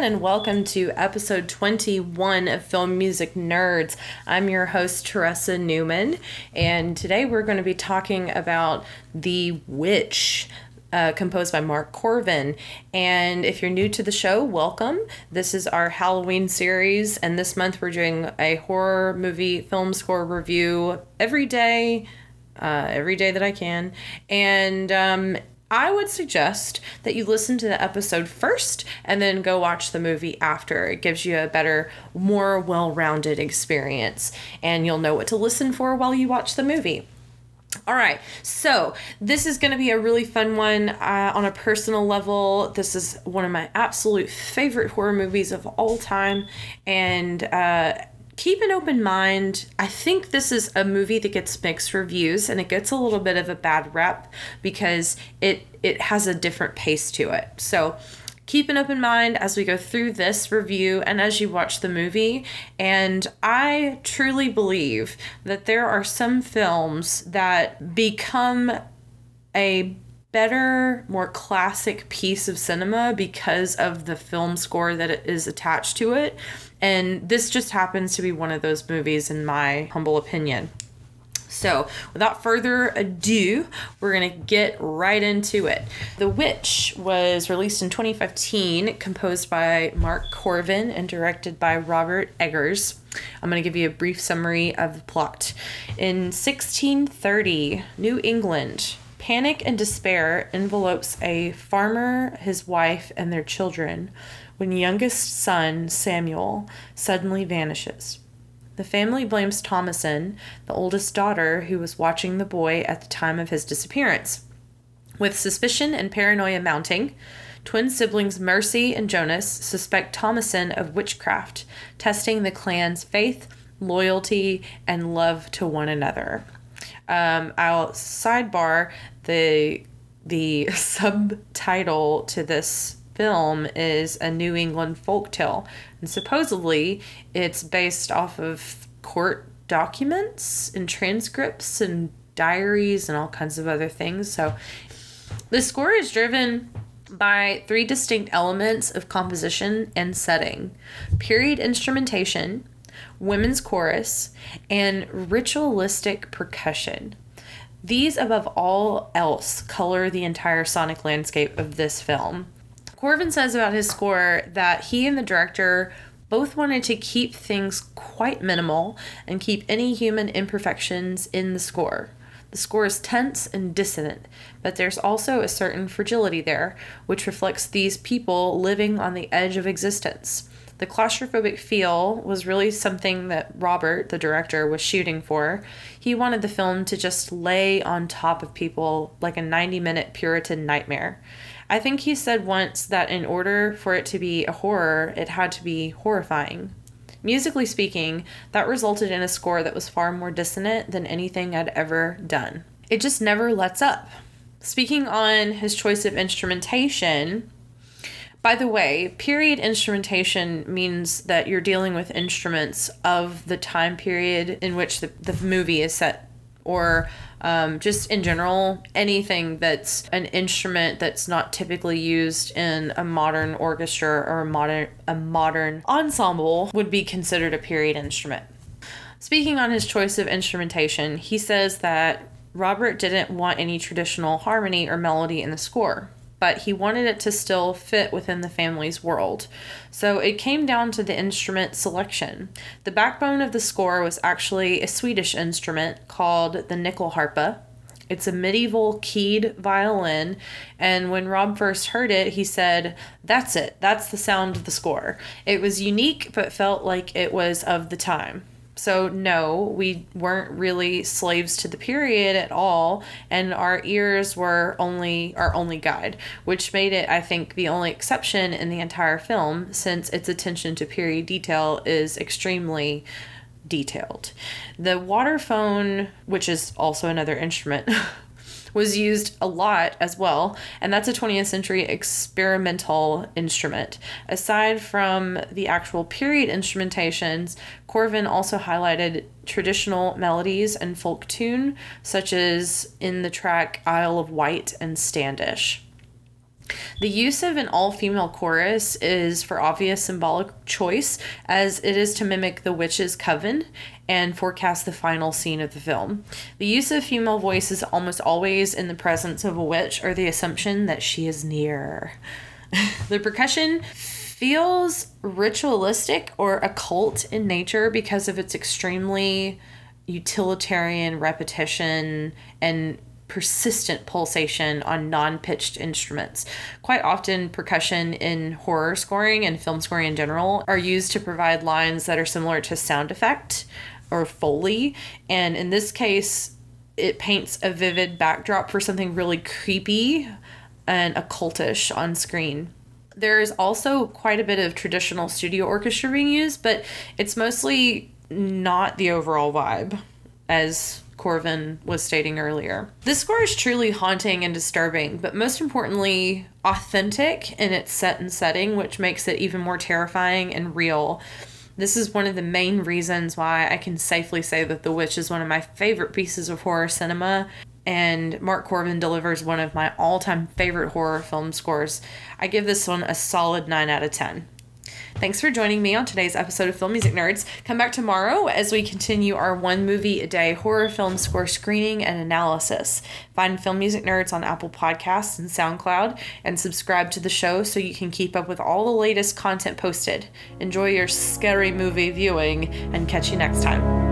everyone, and welcome to episode 21 of Film Music Nerds. I'm your host, Teresa Newman, and today we're going to be talking about The Witch. Uh, composed by Mark Korven. And if you're new to the show, welcome. This is our Halloween series, and this month we're doing a horror movie film score review every day, uh, every day that I can. And um, I would suggest that you listen to the episode first and then go watch the movie after. It gives you a better, more well rounded experience, and you'll know what to listen for while you watch the movie. All right, so this is going to be a really fun one uh, on a personal level. This is one of my absolute favorite horror movies of all time, and uh, keep an open mind. I think this is a movie that gets mixed reviews and it gets a little bit of a bad rep because it it has a different pace to it. So keep an open mind as we go through this review and as you watch the movie. And I truly believe that there are some films that become a better, more classic piece of cinema because of the film score that is attached to it. And this just happens to be one of those movies, in my humble opinion. So, without further ado, we're going to get right into it. The Witch was released in 2015, composed by Mark Korven and directed by Robert Eggers. I'm going to give you a brief summary of the plot. In 1630, New England, panic and despair envelopes a farmer, his wife, and their children when youngest son, Samuel, suddenly vanishes. The family blames Thomasin, the oldest daughter, who was watching the boy at the time of his disappearance. With suspicion and paranoia mounting, twin siblings Mercy and Jonas suspect Thomasin of witchcraft, testing the clan's faith, loyalty, and love to one another. Um, I'll sidebar the the subtitle to this film is a New England folk tale, and supposedly it's based off of court documents and transcripts and diaries and all kinds of other things. So the score is driven by three distinct elements of composition and setting period instrumentation, women's chorus, and ritualistic percussion. These, above all else, color the entire sonic landscape of this film. Korven says about his score that he and the director both wanted to keep things quite minimal and keep any human imperfections in the score. The score is tense and dissonant, but there's also a certain fragility there, which reflects these people living on the edge of existence. The claustrophobic feel was really something that Robert, the director, was shooting for. He wanted the film to just lay on top of people like a 90 minute Puritan nightmare. I think he said once that in order for it to be a horror, it had to be horrifying. Musically speaking, that resulted in a score that was far more dissonant than anything I'd ever done. It just never lets up. Speaking on his choice of instrumentation, by the way, period instrumentation means that you're dealing with instruments of the time period in which the, the movie is set or um, just in general, anything that's an instrument that's not typically used in a modern orchestra or a modern a modern ensemble would be considered a period instrument. Speaking on his choice of instrumentation, he says that Robert didn't want any traditional harmony or melody in the score but he wanted it to still fit within the family's world. So it came down to the instrument selection. The backbone of the score was actually a Swedish instrument called the nyckelharpa. It's a medieval keyed violin, and when Rob first heard it, he said, That's it, that's the sound of the score. It was unique, but felt like it was of the time. So, no, we weren't really slaves to the period at all, and our ears were only our only guide, which made it, I think, the only exception in the entire film since its attention to period detail is extremely detailed. The waterphone, which is also another instrument, was used a lot as well, and that's a 20th century experimental instrument. Aside from the actual period instrumentations, Korven also highlighted traditional melodies and folk tune, such as in the track Isle of Wight and Standish. The use of an all female chorus is for obvious symbolic choice, as it is to mimic the witch's coven and forecast the final scene of the film. The use of female voices almost always in the presence of a witch or the assumption that she is near. the percussion feels ritualistic or occult in nature because of its extremely utilitarian repetition and persistent pulsation on non pitched instruments. Quite often, percussion in horror scoring and film scoring in general are used to provide lines that are similar to sound effect or Foley. And in this case, it paints a vivid backdrop for something really creepy and occultish on screen. There is also quite a bit of traditional studio orchestra being used, but it's mostly not the overall vibe, as Korven was stating earlier. This score is truly haunting and disturbing, but most importantly, authentic in its set and setting, which makes it even more terrifying and real. This is one of the main reasons why I can safely say that The Witch is one of my favorite pieces of horror cinema. And Mark Korven delivers one of my all time favorite horror film scores. I give this one a solid 9 out of 10. Thanks for joining me on today's episode of Film Music Nerds. Come back tomorrow as we continue our one movie a day horror film score screening and analysis. Find Film Music Nerds on Apple Podcasts and SoundCloud and subscribe to the show so you can keep up with all the latest content posted. Enjoy your scary movie viewing and catch you next time.